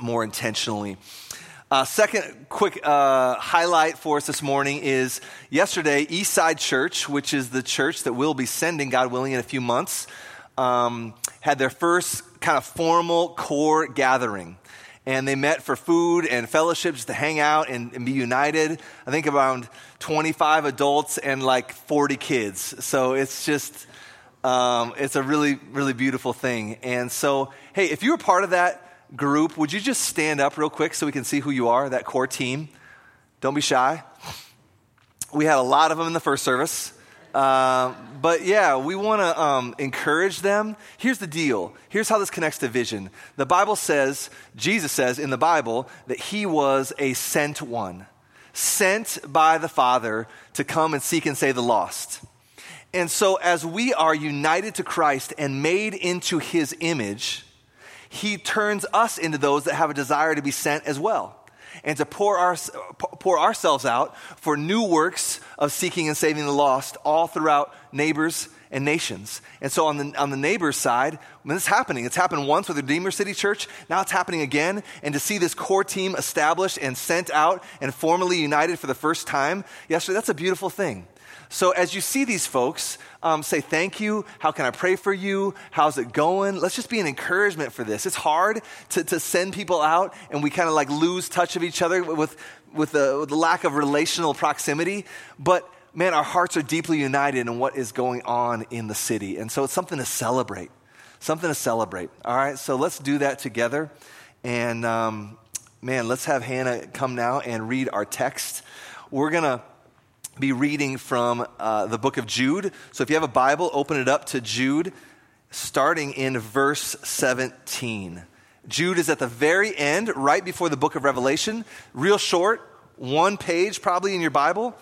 more intentionally. Uh, second quick uh, highlight for us this morning is yesterday, Eastside Church, which is the church that we'll be sending, God willing, in a few months, um, had their first kind of formal core gathering. And they met for food and fellowships to hang out and, and be united. I think around 25 adults and like 40 kids. So it's just, um, it's a really, really beautiful thing. And so, hey, if you were part of that, group, would you just stand up real quick so we can see who you are, that core team? Don't be shy. We had a lot of them in the first service. Uh, but yeah, we want to um, encourage them. Here's the deal. Here's how this connects to vision. The Bible says, Jesus says in the Bible, that he was a sent one, sent by the Father to come and seek and save the lost. And so, as we are united to Christ and made into his image, he turns us into those that have a desire to be sent as well and to pour, our, pour ourselves out for new works of seeking and saving the lost all throughout neighbors and nations. And so on the, on the neighbor's side, when this is happening, it's happened once with the Redeemer City Church, now it's happening again. And to see this core team established and sent out and formally united for the first time yesterday, that's a beautiful thing. So as you see these folks, um, say thank you. How can I pray for you? How's it going? Let's just be an encouragement for this. It's hard to, to send people out and we kind of like lose touch of each other with, with the, with the lack of relational proximity. But man, our hearts are deeply united in what is going on in the city. And so it's something to celebrate. Something to celebrate. All right, so let's do that together. And um, man, let's have Hannah come now and read our text. We're going to be reading from uh, the book of Jude. So if you have a Bible, open it up to Jude, starting in verse 17. Jude is at the very end, right before the book of Revelation. Real short, one page probably in your Bible.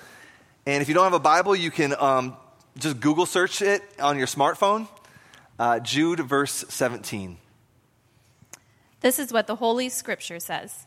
And if you don't have a Bible, you can um, just Google search it on your smartphone. Uh, Jude, verse 17. This is what the Holy Scripture says.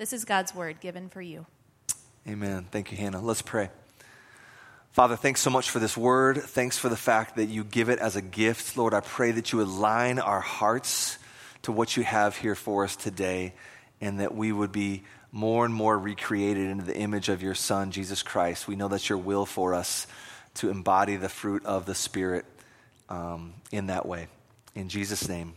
This is God's word given for you. Amen. Thank you, Hannah. Let's pray. Father, thanks so much for this word. Thanks for the fact that you give it as a gift. Lord, I pray that you align our hearts to what you have here for us today and that we would be more and more recreated into the image of your Son, Jesus Christ. We know that's your will for us to embody the fruit of the Spirit um, in that way. In Jesus' name,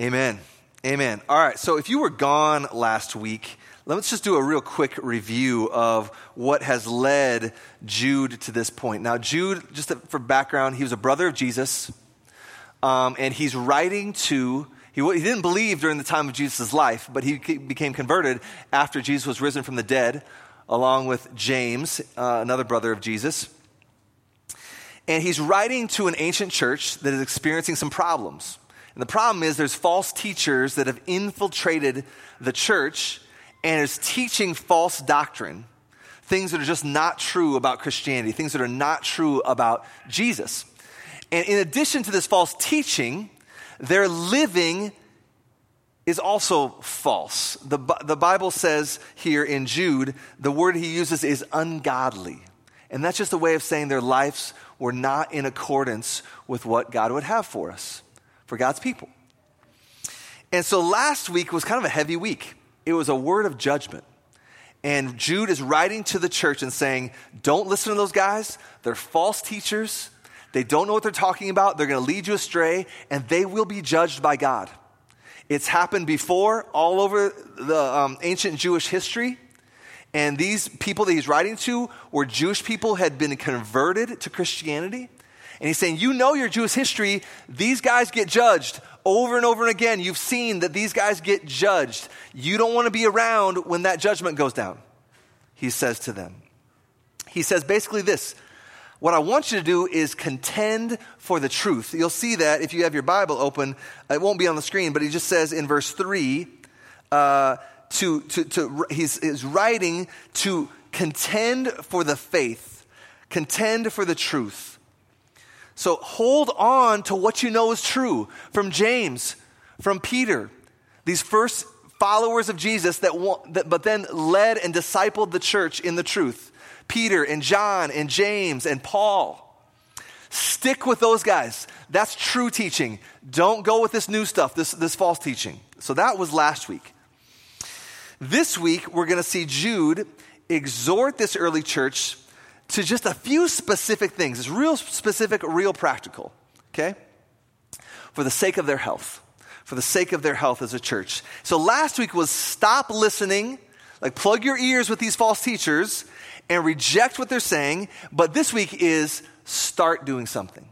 amen. Amen. All right, so if you were gone last week, let's just do a real quick review of what has led Jude to this point. Now, Jude, just for background, he was a brother of Jesus, um, and he's writing to. He, he didn't believe during the time of Jesus' life, but he became converted after Jesus was risen from the dead, along with James, uh, another brother of Jesus. And he's writing to an ancient church that is experiencing some problems. And the problem is there's false teachers that have infiltrated the church and is teaching false doctrine, things that are just not true about Christianity, things that are not true about Jesus. And in addition to this false teaching, their living is also false. The, the Bible says here in Jude, the word he uses is ungodly. And that's just a way of saying their lives were not in accordance with what God would have for us for God's people. And so last week was kind of a heavy week. It was a word of judgment. And Jude is writing to the church and saying, Don't listen to those guys. They're false teachers. They don't know what they're talking about. They're going to lead you astray, and they will be judged by God. It's happened before all over the um, ancient Jewish history. And these people that he's writing to were Jewish people had been converted to Christianity. And he's saying, You know your Jewish history. These guys get judged over and over and again. You've seen that these guys get judged. You don't want to be around when that judgment goes down, he says to them. He says basically this What I want you to do is contend for the truth. You'll see that if you have your Bible open. It won't be on the screen, but he just says in verse 3 uh, to, to, to he's, he's writing to contend for the faith, contend for the truth. So hold on to what you know is true from James, from Peter, these first followers of Jesus that, that but then led and discipled the church in the truth. Peter and John and James and Paul. Stick with those guys. That's true teaching. Don't go with this new stuff, this, this false teaching. So that was last week. This week, we're going to see Jude exhort this early church to just a few specific things. It's real specific, real practical, okay? For the sake of their health, for the sake of their health as a church. So last week was stop listening, like plug your ears with these false teachers and reject what they're saying. But this week is start doing something.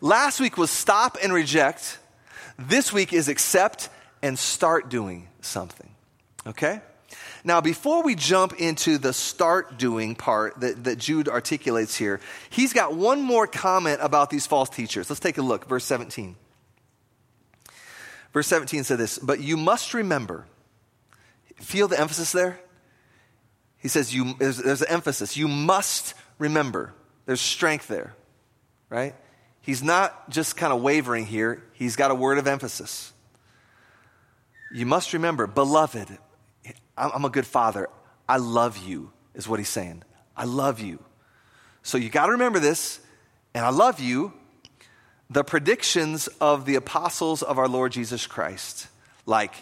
Last week was stop and reject. This week is accept and start doing something. Okay? Now, before we jump into the start doing part that, that Jude articulates here, he's got one more comment about these false teachers. Let's take a look. Verse 17. Verse 17 said this, but you must remember. Feel the emphasis there? He says, you, there's, there's an emphasis. You must remember. There's strength there, right? He's not just kind of wavering here, he's got a word of emphasis. You must remember, beloved, I'm a good father. I love you, is what he's saying. I love you. So you got to remember this, and I love you. The predictions of the apostles of our Lord Jesus Christ, like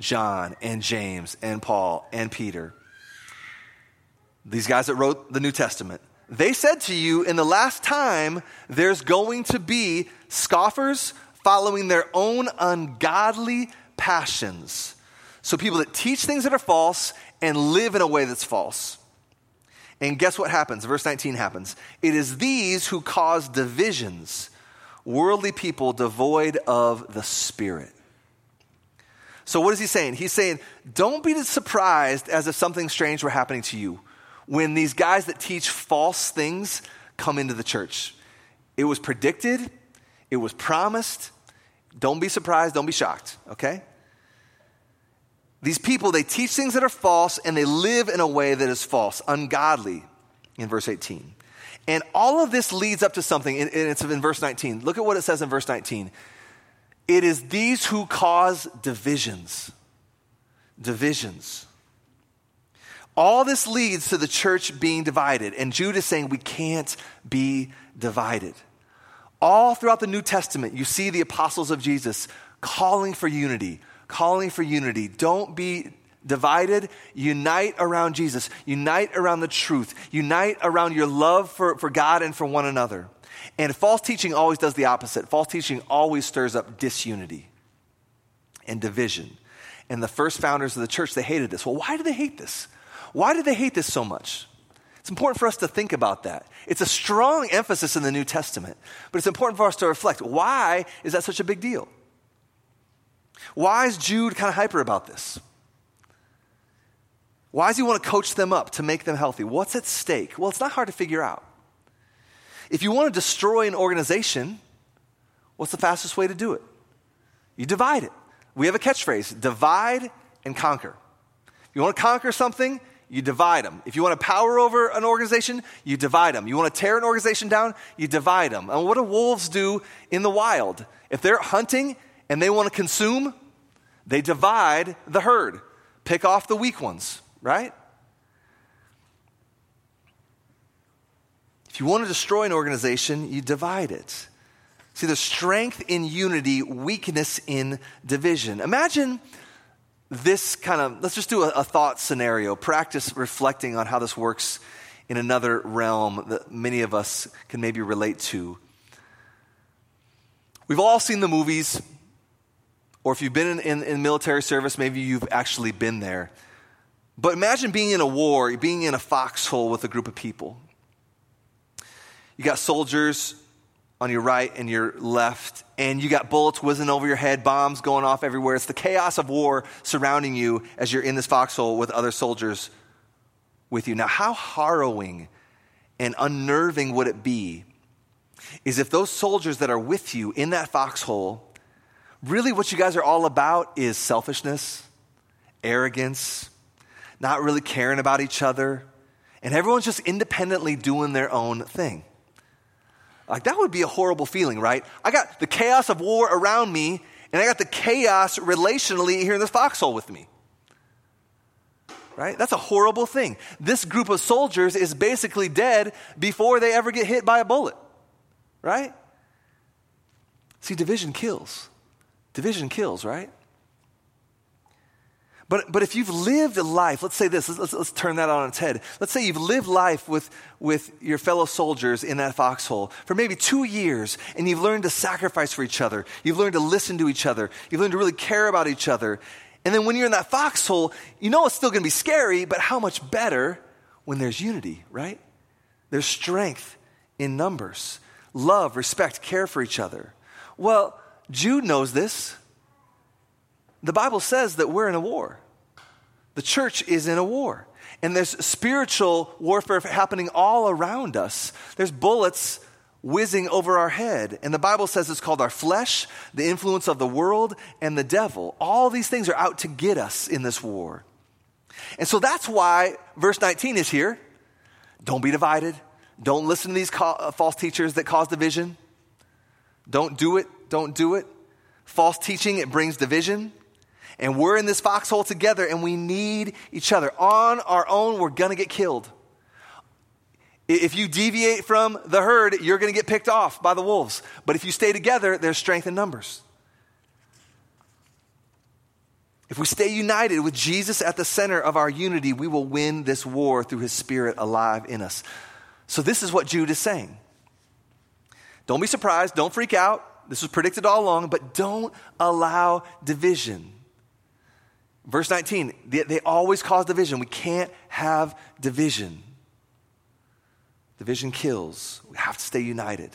John and James and Paul and Peter, these guys that wrote the New Testament, they said to you, in the last time, there's going to be scoffers following their own ungodly passions. So, people that teach things that are false and live in a way that's false. And guess what happens? Verse 19 happens. It is these who cause divisions, worldly people devoid of the Spirit. So, what is he saying? He's saying, don't be surprised as if something strange were happening to you when these guys that teach false things come into the church. It was predicted, it was promised. Don't be surprised, don't be shocked, okay? These people, they teach things that are false and they live in a way that is false, ungodly, in verse 18. And all of this leads up to something, and it's in verse 19. Look at what it says in verse 19. It is these who cause divisions. Divisions. All this leads to the church being divided. And Jude is saying we can't be divided. All throughout the New Testament, you see the apostles of Jesus calling for unity, calling for unity. Don't be divided. Unite around Jesus. Unite around the truth. Unite around your love for, for God and for one another. And false teaching always does the opposite. False teaching always stirs up disunity and division. And the first founders of the church, they hated this. Well, why do they hate this? Why do they hate this so much? It's important for us to think about that. It's a strong emphasis in the New Testament, but it's important for us to reflect why is that such a big deal? Why is Jude kind of hyper about this? Why does he want to coach them up to make them healthy? What's at stake? Well, it's not hard to figure out. If you want to destroy an organization, what's the fastest way to do it? You divide it. We have a catchphrase divide and conquer. If you want to conquer something, you divide them. If you want to power over an organization, you divide them. You want to tear an organization down, you divide them. And what do wolves do in the wild? If they're hunting and they want to consume, they divide the herd, pick off the weak ones, right? If you want to destroy an organization, you divide it. See, there's strength in unity, weakness in division. Imagine this kind of, let's just do a, a, thought scenario, practice reflecting on how this works in another realm that many of us can maybe relate to. We've all seen the movies, or if you've been in, in, in military service, maybe you've actually been there. But imagine being in a war, being in a foxhole with a group of people. You got soldiers on your right and your left, and you got bullets whizzing over your head, bombs going off everywhere. It's the chaos of war surrounding you as you're in this foxhole with other soldiers with you. Now, how harrowing and unnerving would it be is if those soldiers that are with you in that foxhole, really what you guys are all about is selfishness arrogance, not really caring about each other, and everyone's just independently doing their own thing. Like, that would be a horrible feeling, right? I got the chaos of war around me, and I got the chaos relationally here in this foxhole with me. Right? That's a horrible thing. This group of soldiers is basically dead before they ever get hit by a bullet. Right? See, division kills. Division kills, right? But, but if you've lived a life, let's say this, let's, let's turn that on its head. Let's say you've lived life with, with your fellow soldiers in that foxhole for maybe two years, and you've learned to sacrifice for each other. You've learned to listen to each other. You've learned to really care about each other. And then when you're in that foxhole, you know it's still going to be scary, but how much better when there's unity, right? There's strength in numbers, love, respect, care for each other. Well, Jude knows this. The Bible says that we're in a war. The church is in a war. And there's spiritual warfare happening all around us. There's bullets whizzing over our head. And the Bible says it's called our flesh, the influence of the world, and the devil. All these things are out to get us in this war. And so that's why verse 19 is here. Don't be divided. Don't listen to these false teachers that cause division. Don't do it. Don't do it. False teaching, it brings division. And we're in this foxhole together and we need each other. On our own, we're going to get killed. If you deviate from the herd, you're going to get picked off by the wolves. But if you stay together, there's strength in numbers. If we stay united with Jesus at the center of our unity, we will win this war through his spirit alive in us. So, this is what Jude is saying. Don't be surprised, don't freak out. This was predicted all along, but don't allow division. Verse 19, they, they always cause division. We can't have division. Division kills. We have to stay united.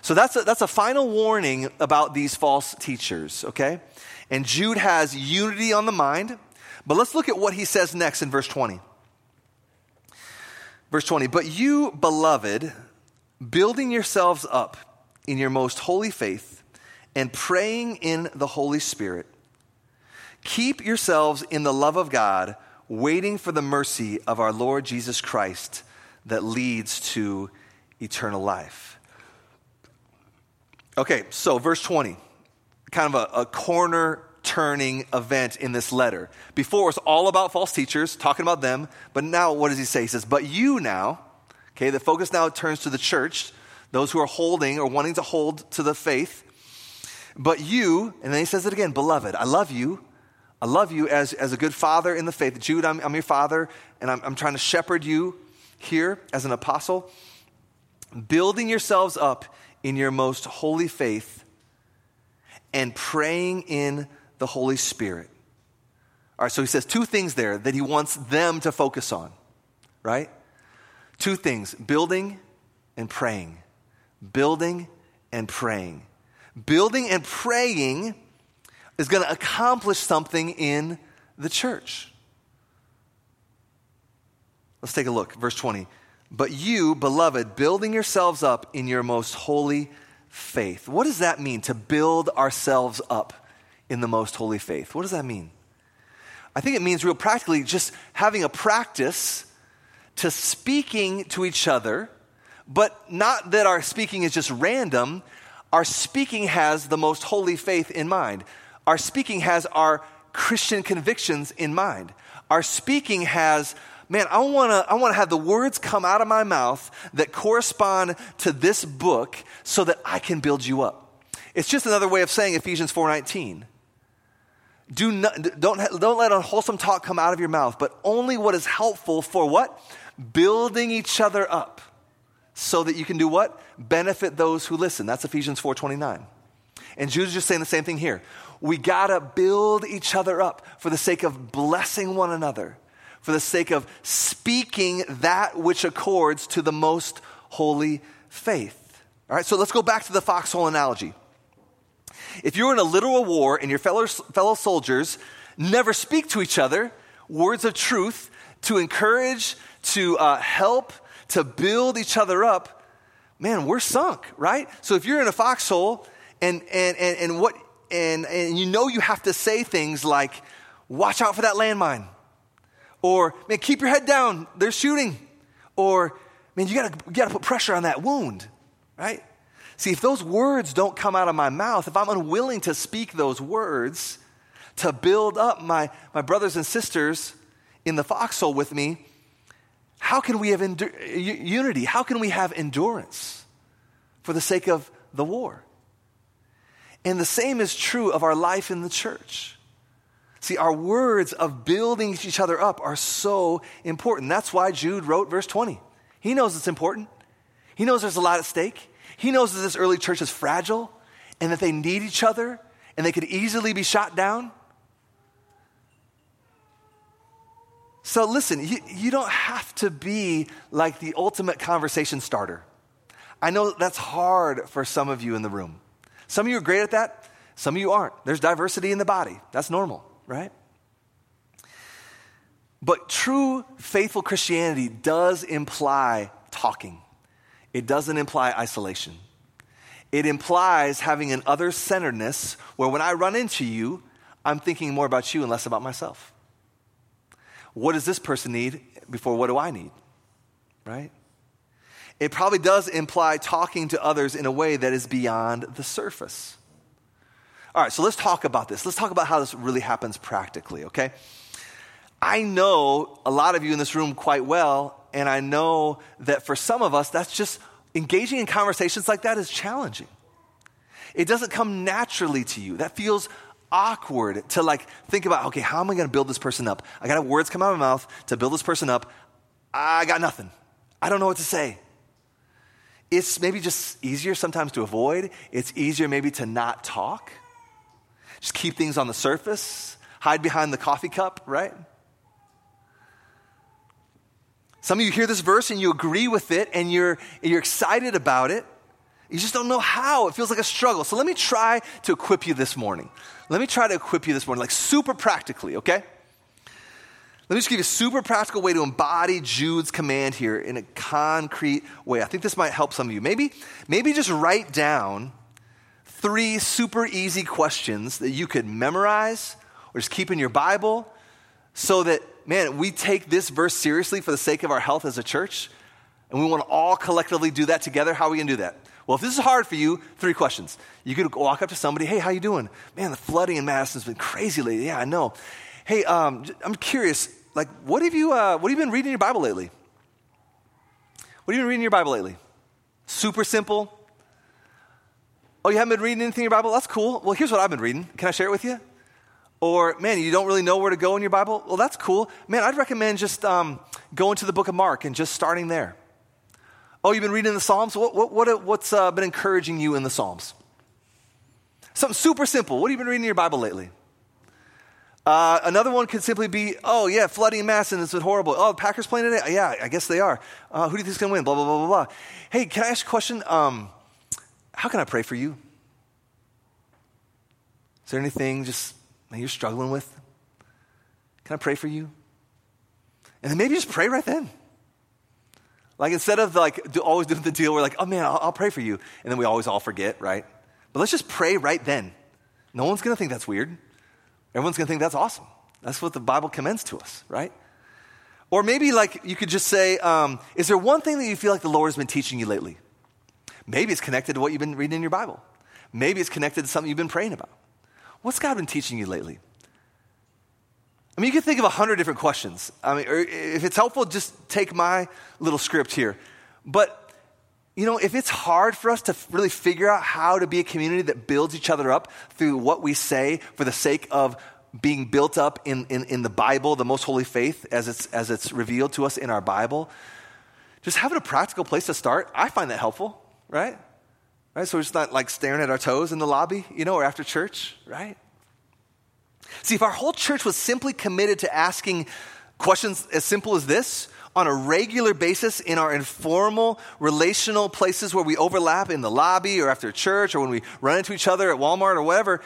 So that's a, that's a final warning about these false teachers, okay? And Jude has unity on the mind. But let's look at what he says next in verse 20. Verse 20, but you, beloved, building yourselves up in your most holy faith and praying in the Holy Spirit Keep yourselves in the love of God, waiting for the mercy of our Lord Jesus Christ that leads to eternal life. Okay, so verse 20, kind of a, a corner turning event in this letter. Before it's all about false teachers, talking about them, but now what does he say? He says, But you now, okay, the focus now turns to the church, those who are holding or wanting to hold to the faith. But you, and then he says it again, beloved, I love you I love you as, as a good father in the faith. Jude, I'm, I'm your father, and I'm, I'm trying to shepherd you here as an apostle. Building yourselves up in your most holy faith and praying in the Holy Spirit. All right, so he says two things there that he wants them to focus on, right? Two things building and praying. Building and praying. Building and praying is going to accomplish something in the church. Let's take a look. Verse 20. But you, beloved, building yourselves up in your most holy faith. What does that mean to build ourselves up in the most holy faith? What does that mean? I think it means, real practically, just having a practice to speaking to each other, but not that our speaking is just random. Our speaking has the most holy faith in mind. Our speaking has our Christian convictions in mind. Our speaking has, man, I want to I want to have the words come out of my mouth that correspond to this book so that I can build you up. It's just another way of saying Ephesians 4:19. Do not, don't, don't let unwholesome talk come out of your mouth, but only what is helpful for what? Building each other up so that you can do what? Benefit those who listen. That's Ephesians 4:29. And Jude's just saying the same thing here we got to build each other up for the sake of blessing one another, for the sake of speaking that which accords to the most holy faith. All right, so let's go back to the foxhole analogy. If you're in a literal war and your fellow, fellow soldiers never speak to each other words of truth to encourage, to uh, help, to build each other up, man, we're sunk, right? So if you're in a foxhole and, and, and, and what and, and you know you have to say things like, watch out for that landmine. Or, man, keep your head down, they're shooting. Or, man, you gotta, you gotta put pressure on that wound, right? See, if those words don't come out of my mouth, if I'm unwilling to speak those words to build up my, my brothers and sisters in the foxhole with me, how can we have endu- unity? How can we have endurance for the sake of the war? And the same is true of our life in the church. See, our words of building each other up are so important. That's why Jude wrote verse 20. He knows it's important. He knows there's a lot at stake. He knows that this early church is fragile and that they need each other and they could easily be shot down. So, listen, you, you don't have to be like the ultimate conversation starter. I know that's hard for some of you in the room. Some of you are great at that, some of you aren't. There's diversity in the body. That's normal, right? But true faithful Christianity does imply talking, it doesn't imply isolation. It implies having an other centeredness where when I run into you, I'm thinking more about you and less about myself. What does this person need before what do I need? Right? it probably does imply talking to others in a way that is beyond the surface. All right, so let's talk about this. Let's talk about how this really happens practically, okay? I know a lot of you in this room quite well, and I know that for some of us, that's just engaging in conversations like that is challenging. It doesn't come naturally to you. That feels awkward to like think about, okay, how am I going to build this person up? I got words come out of my mouth to build this person up. I got nothing. I don't know what to say. It's maybe just easier sometimes to avoid. It's easier maybe to not talk. Just keep things on the surface, hide behind the coffee cup, right? Some of you hear this verse and you agree with it and you're, you're excited about it. You just don't know how. It feels like a struggle. So let me try to equip you this morning. Let me try to equip you this morning, like super practically, okay? Let me just give you a super practical way to embody Jude's command here in a concrete way. I think this might help some of you. Maybe, maybe just write down three super easy questions that you could memorize or just keep in your Bible so that, man, we take this verse seriously for the sake of our health as a church. And we want to all collectively do that together. How are we going to do that? Well, if this is hard for you, three questions. You could walk up to somebody, hey, how you doing? Man, the flooding in Madison's been crazy lately. Yeah, I know. Hey, um, I'm curious, like, what have you, uh, what have you been reading in your Bible lately? What have you been reading in your Bible lately? Super simple. Oh, you haven't been reading anything in your Bible? That's cool. Well, here's what I've been reading. Can I share it with you? Or, man, you don't really know where to go in your Bible? Well, that's cool. Man, I'd recommend just um, going to the book of Mark and just starting there. Oh, you've been reading the Psalms? What, what, what what's uh, been encouraging you in the Psalms? Something super simple. What have you been reading in your Bible lately? Uh, another one could simply be, oh, yeah, flooding in Madison, it's been horrible. Oh, the Packers playing today? Yeah, I guess they are. Uh, who do you think is going to win? Blah, blah, blah, blah, blah. Hey, can I ask a question? Um, how can I pray for you? Is there anything just that you're struggling with? Can I pray for you? And then maybe just pray right then. Like instead of like do, always doing the deal, we're like, oh man, I'll, I'll pray for you. And then we always all forget, right? But let's just pray right then. No one's going to think that's weird. Everyone's going to think that's awesome. That's what the Bible commends to us, right? Or maybe like you could just say, um, is there one thing that you feel like the Lord has been teaching you lately? Maybe it's connected to what you've been reading in your Bible. Maybe it's connected to something you've been praying about. What's God been teaching you lately? I mean, you can think of a hundred different questions. I mean, if it's helpful, just take my little script here. But you know, if it's hard for us to really figure out how to be a community that builds each other up through what we say for the sake of being built up in, in, in the Bible, the most holy faith as it's, as it's revealed to us in our Bible, just having a practical place to start, I find that helpful, right? Right? So we're just not like staring at our toes in the lobby, you know, or after church, right? See, if our whole church was simply committed to asking questions as simple as this, on a regular basis in our informal relational places where we overlap in the lobby or after church or when we run into each other at Walmart or whatever,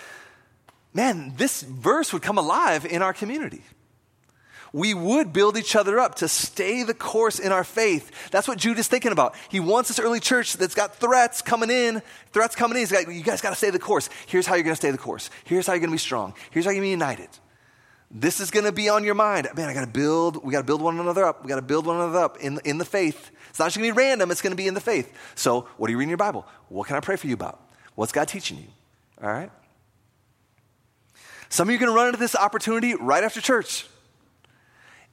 man, this verse would come alive in our community. We would build each other up to stay the course in our faith. That's what Jude is thinking about. He wants this early church that's got threats coming in. Threats coming in. He's got, you guys got to stay the course. Here's how you're going to stay the course. Here's how you're going to be strong. Here's how you're going to be united. This is going to be on your mind. Man, I got to build, we got to build one another up. We got to build one another up in, in the faith. It's not just going to be random, it's going to be in the faith. So, what are you reading in your Bible? What can I pray for you about? What's God teaching you? All right? Some of you are going to run into this opportunity right after church.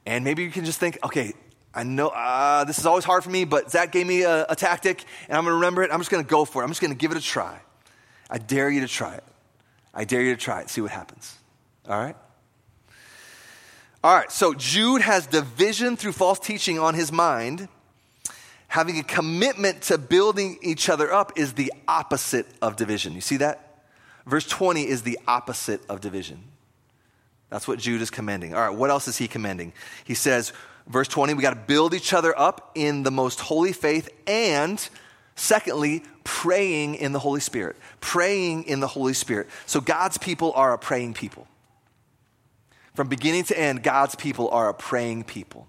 And maybe you can just think, okay, I know uh, this is always hard for me, but Zach gave me a, a tactic, and I'm going to remember it. I'm just going to go for it. I'm just going to give it a try. I dare you to try it. I dare you to try it. See what happens. All right? All right, so Jude has division through false teaching on his mind. Having a commitment to building each other up is the opposite of division. You see that? Verse 20 is the opposite of division. That's what Jude is commending. All right, what else is he commending? He says, verse 20, we got to build each other up in the most holy faith and secondly, praying in the Holy Spirit. Praying in the Holy Spirit. So God's people are a praying people. From beginning to end, God's people are a praying people.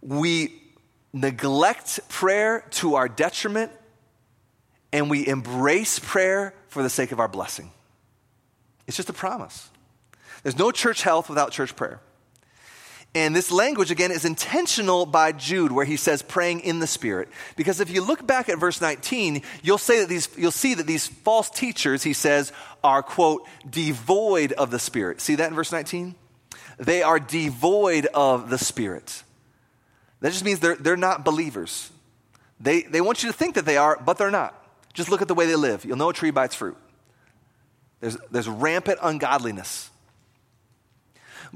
We neglect prayer to our detriment and we embrace prayer for the sake of our blessing. It's just a promise. There's no church health without church prayer. And this language, again, is intentional by Jude, where he says praying in the Spirit. Because if you look back at verse 19, you'll, say that these, you'll see that these false teachers, he says, are, quote, devoid of the Spirit. See that in verse 19? They are devoid of the Spirit. That just means they're, they're not believers. They, they want you to think that they are, but they're not. Just look at the way they live. You'll know a tree by its fruit. There's, there's rampant ungodliness.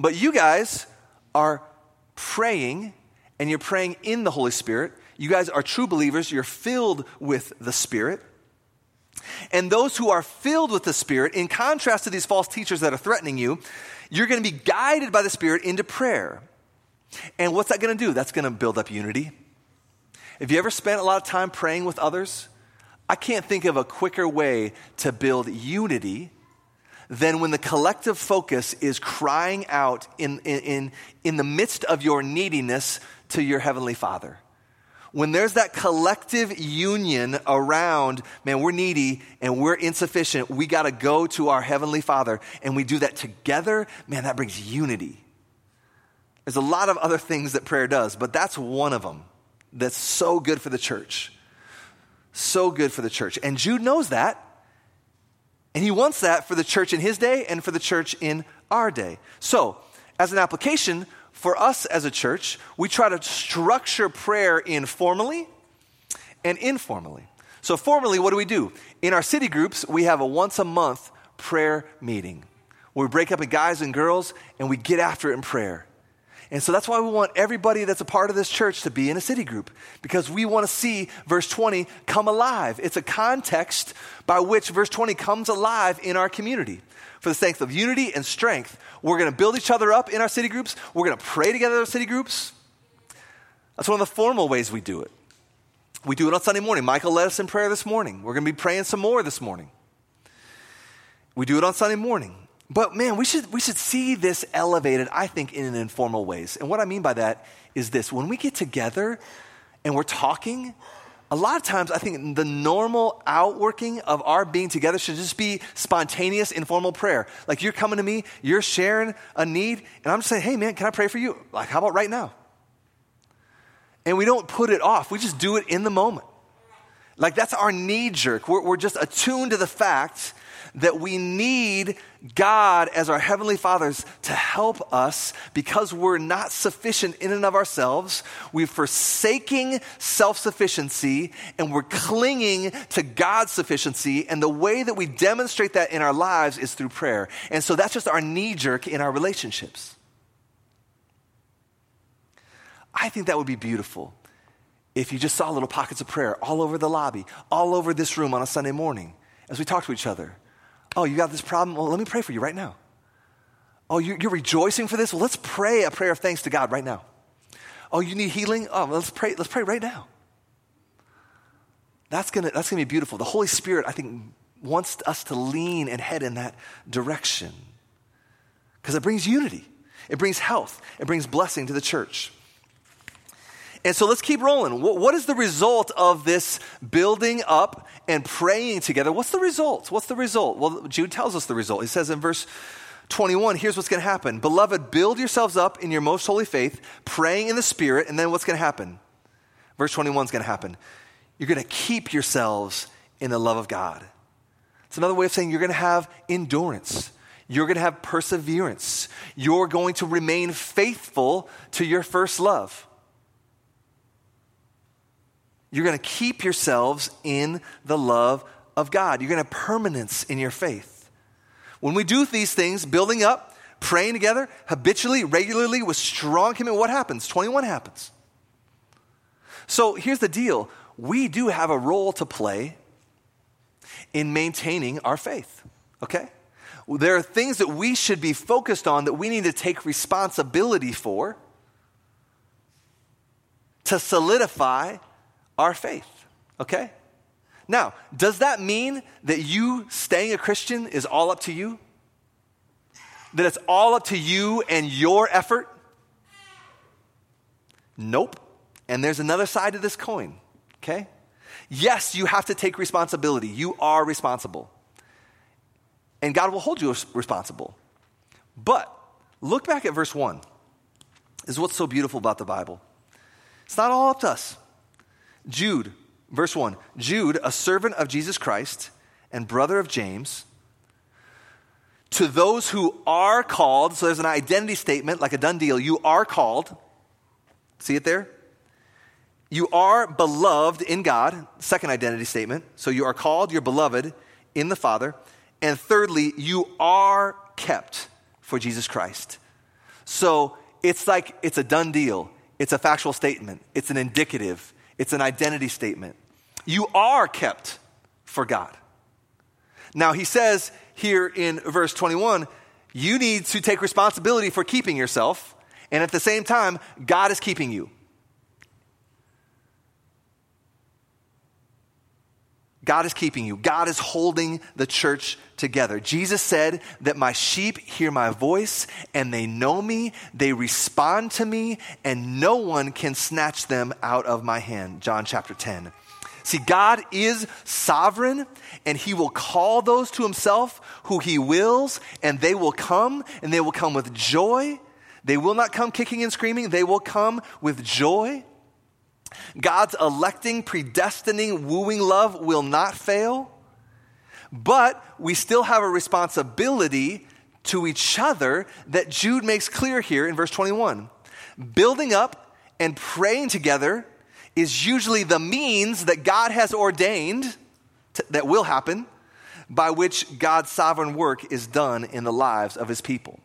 But you guys are praying, and you're praying in the Holy Spirit. You guys are true believers. You're filled with the Spirit. And those who are filled with the Spirit, in contrast to these false teachers that are threatening you, you're going to be guided by the Spirit into prayer. And what's that going to do? That's going to build up unity. Have you ever spent a lot of time praying with others? I can't think of a quicker way to build unity than when the collective focus is crying out in, in, in the midst of your neediness to your Heavenly Father. When there's that collective union around, man, we're needy and we're insufficient, we got to go to our Heavenly Father, and we do that together, man, that brings unity. There's a lot of other things that prayer does, but that's one of them that's so good for the church. So good for the church. And Jude knows that. And he wants that for the church in his day and for the church in our day. So, as an application, for us as a church, we try to structure prayer informally and informally. So, formally, what do we do? In our city groups, we have a once a month prayer meeting where we break up in guys and girls and we get after it in prayer. And so that's why we want everybody that's a part of this church to be in a city group because we want to see verse 20 come alive. It's a context by which verse 20 comes alive in our community. For the sake of unity and strength, we're going to build each other up in our city groups. We're going to pray together in our city groups. That's one of the formal ways we do it. We do it on Sunday morning. Michael led us in prayer this morning. We're going to be praying some more this morning. We do it on Sunday morning. But man, we should, we should see this elevated, I think, in informal ways. And what I mean by that is this when we get together and we're talking, a lot of times I think the normal outworking of our being together should just be spontaneous, informal prayer. Like you're coming to me, you're sharing a need, and I'm just saying, hey man, can I pray for you? Like, how about right now? And we don't put it off, we just do it in the moment. Like that's our knee jerk. We're, we're just attuned to the fact that we need God as our Heavenly Fathers to help us because we're not sufficient in and of ourselves. We're forsaking self sufficiency and we're clinging to God's sufficiency. And the way that we demonstrate that in our lives is through prayer. And so that's just our knee jerk in our relationships. I think that would be beautiful if you just saw little pockets of prayer all over the lobby, all over this room on a Sunday morning as we talk to each other. Oh, you got this problem? Well, let me pray for you right now. Oh, you're rejoicing for this? Well, let's pray a prayer of thanks to God right now. Oh, you need healing? Oh, let's pray, let's pray right now. That's gonna, that's gonna be beautiful. The Holy Spirit, I think, wants us to lean and head in that direction. Because it brings unity, it brings health, it brings blessing to the church. And so let's keep rolling. What is the result of this building up and praying together? What's the result? What's the result? Well, Jude tells us the result. He says in verse 21, here's what's going to happen. Beloved, build yourselves up in your most holy faith, praying in the Spirit, and then what's going to happen? Verse 21 is going to happen. You're going to keep yourselves in the love of God. It's another way of saying you're going to have endurance. You're going to have perseverance. You're going to remain faithful to your first love. You're going to keep yourselves in the love of God. You're going to have permanence in your faith. When we do these things, building up, praying together, habitually, regularly, with strong commitment, what happens? 21 happens. So here's the deal we do have a role to play in maintaining our faith, okay? There are things that we should be focused on that we need to take responsibility for to solidify our faith, okay? Now, does that mean that you staying a Christian is all up to you? That it's all up to you and your effort? Nope. And there's another side to this coin, okay? Yes, you have to take responsibility. You are responsible. And God will hold you responsible. But look back at verse 1. This is what's so beautiful about the Bible. It's not all up to us. Jude, verse 1 Jude, a servant of Jesus Christ and brother of James, to those who are called, so there's an identity statement, like a done deal. You are called. See it there? You are beloved in God, second identity statement. So you are called, you're beloved in the Father. And thirdly, you are kept for Jesus Christ. So it's like it's a done deal. It's a factual statement. It's an indicative. It's an identity statement. You are kept for God. Now, he says here in verse 21 you need to take responsibility for keeping yourself, and at the same time, God is keeping you. God is keeping you. God is holding the church together. Jesus said that my sheep hear my voice and they know me, they respond to me, and no one can snatch them out of my hand. John chapter 10. See, God is sovereign and he will call those to himself who he wills, and they will come and they will come with joy. They will not come kicking and screaming, they will come with joy. God's electing, predestining, wooing love will not fail, but we still have a responsibility to each other that Jude makes clear here in verse 21. Building up and praying together is usually the means that God has ordained to, that will happen by which God's sovereign work is done in the lives of his people.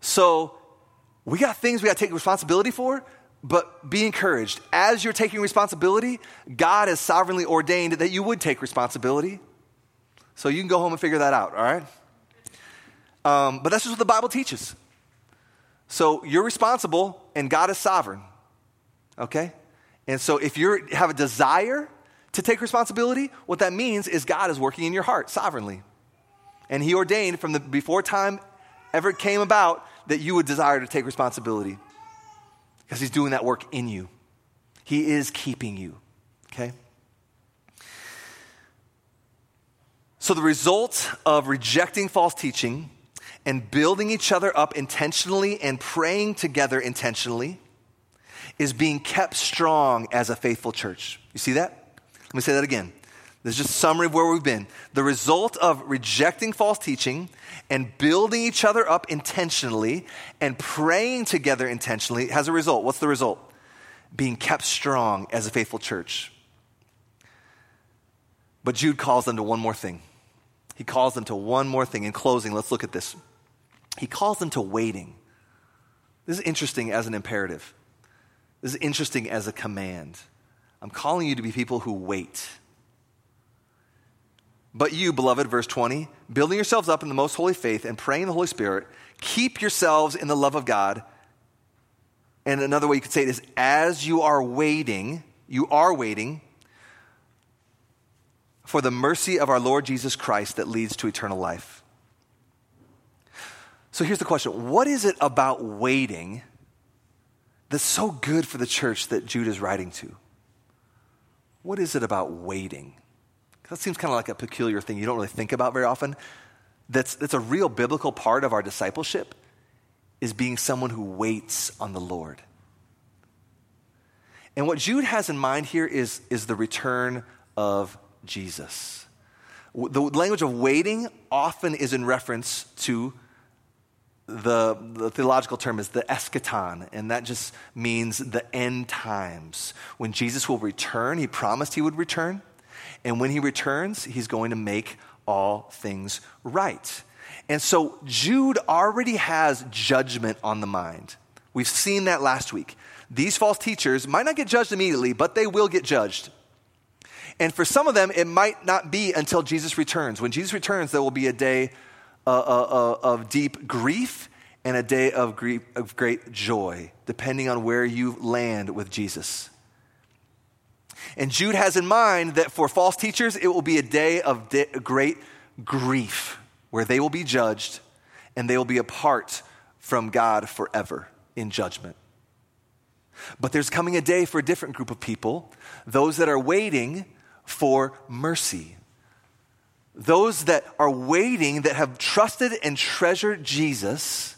So, we got things we got to take responsibility for, but be encouraged. As you're taking responsibility, God has sovereignly ordained that you would take responsibility. So you can go home and figure that out, all right? Um, but that's just what the Bible teaches. So you're responsible, and God is sovereign, okay? And so if you have a desire to take responsibility, what that means is God is working in your heart sovereignly. And He ordained from the before time ever came about that you would desire to take responsibility because He's doing that work in you. He is keeping you, okay? So, the result of rejecting false teaching and building each other up intentionally and praying together intentionally is being kept strong as a faithful church. You see that? Let me say that again. This is just summary of where we've been. The result of rejecting false teaching and building each other up intentionally and praying together intentionally has a result. What's the result? Being kept strong as a faithful church. But Jude calls them to one more thing. He calls them to one more thing. In closing, let's look at this. He calls them to waiting. This is interesting as an imperative. This is interesting as a command. I'm calling you to be people who wait. But you, beloved, verse 20, building yourselves up in the most holy faith and praying the Holy Spirit, keep yourselves in the love of God. And another way you could say it is as you are waiting, you are waiting for the mercy of our Lord Jesus Christ that leads to eternal life. So here's the question What is it about waiting that's so good for the church that Jude is writing to? What is it about waiting? That seems kind of like a peculiar thing you don't really think about very often. that's, that's a real biblical part of our discipleship is being someone who waits on the Lord. And what Jude has in mind here is, is the return of Jesus. The language of waiting often is in reference to the, the, theological term is the eschaton, and that just means the end times. When Jesus will return, he promised he would return, and when he returns, he's going to make all things right. And so Jude already has judgment on the mind. We've seen that last week. These false teachers might not get judged immediately, but they will get judged. And for some of them, it might not be until Jesus returns. When Jesus returns, there will be a day uh, uh, uh, of deep grief and a day of, grief, of great joy, depending on where you land with Jesus. And Jude has in mind that for false teachers, it will be a day of de- great grief where they will be judged and they will be apart from God forever in judgment. But there's coming a day for a different group of people, those that are waiting for mercy those that are waiting, that have trusted and treasured Jesus,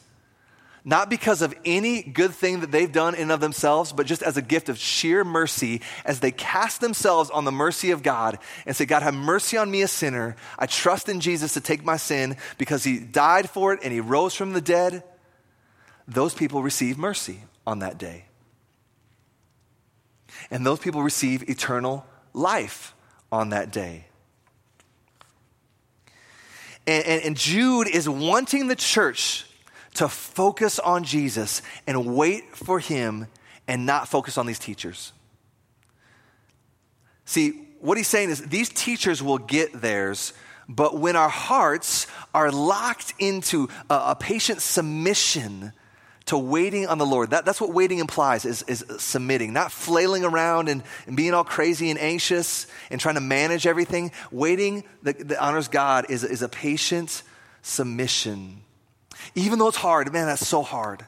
not because of any good thing that they've done in of themselves, but just as a gift of sheer mercy, as they cast themselves on the mercy of God and say, God, have mercy on me, a sinner. I trust in Jesus to take my sin because he died for it and he rose from the dead. Those people receive mercy on that day. And those people receive eternal life on that day. And, and, and Jude is wanting the church to focus on Jesus and wait for him and not focus on these teachers. See, what he's saying is these teachers will get theirs, but when our hearts are locked into a, a patient submission to waiting on the Lord. That, that's what waiting implies is, is submitting, not flailing around and, and being all crazy and anxious and trying to manage everything. Waiting that, honors God is, is a patient submission. Even though it's hard, man, that's so hard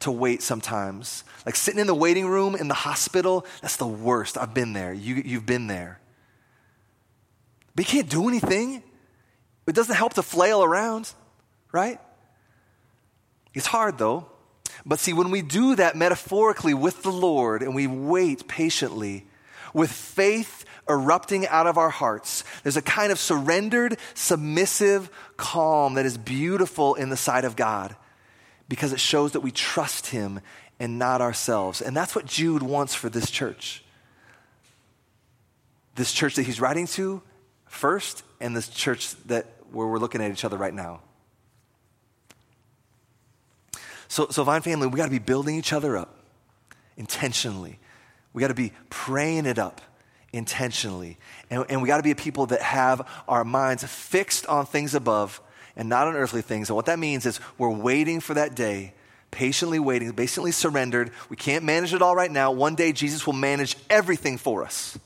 to wait sometimes. Like sitting in the waiting room in the hospital, that's the worst. I've been there. You, you've been there. But you can't do anything. It doesn't help to flail around, right? It's hard though. But see, when we do that metaphorically with the Lord and we wait patiently, with faith erupting out of our hearts, there's a kind of surrendered, submissive calm that is beautiful in the sight of God because it shows that we trust Him and not ourselves. And that's what Jude wants for this church. This church that he's writing to first, and this church that where we're looking at each other right now. So, so Vine family, we got to be building each other up intentionally. We got to be praying it up intentionally. And, and we got to be a people that have our minds fixed on things above and not on earthly things. And what that means is we're waiting for that day, patiently waiting, basically surrendered. We can't manage it all right now. One day, Jesus will manage everything for us.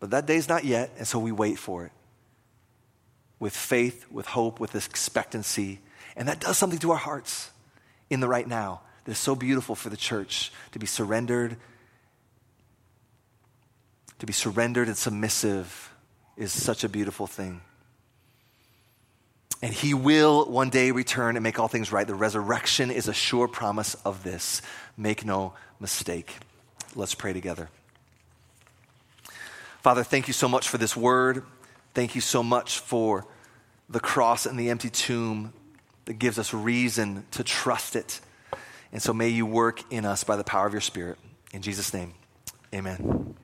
But that day's not yet, and so we wait for it with faith, with hope, with expectancy and that does something to our hearts in the right now that is so beautiful for the church to be surrendered. To be surrendered and submissive is such a beautiful thing. And he will one day return and make all things right. The resurrection is a sure promise of this. Make no mistake. Let's pray together. Father, thank you so much for this word. Thank you so much for the cross and the empty tomb that gives us reason to trust it. And so may you work in us by the power of your Spirit. In Jesus' name, amen.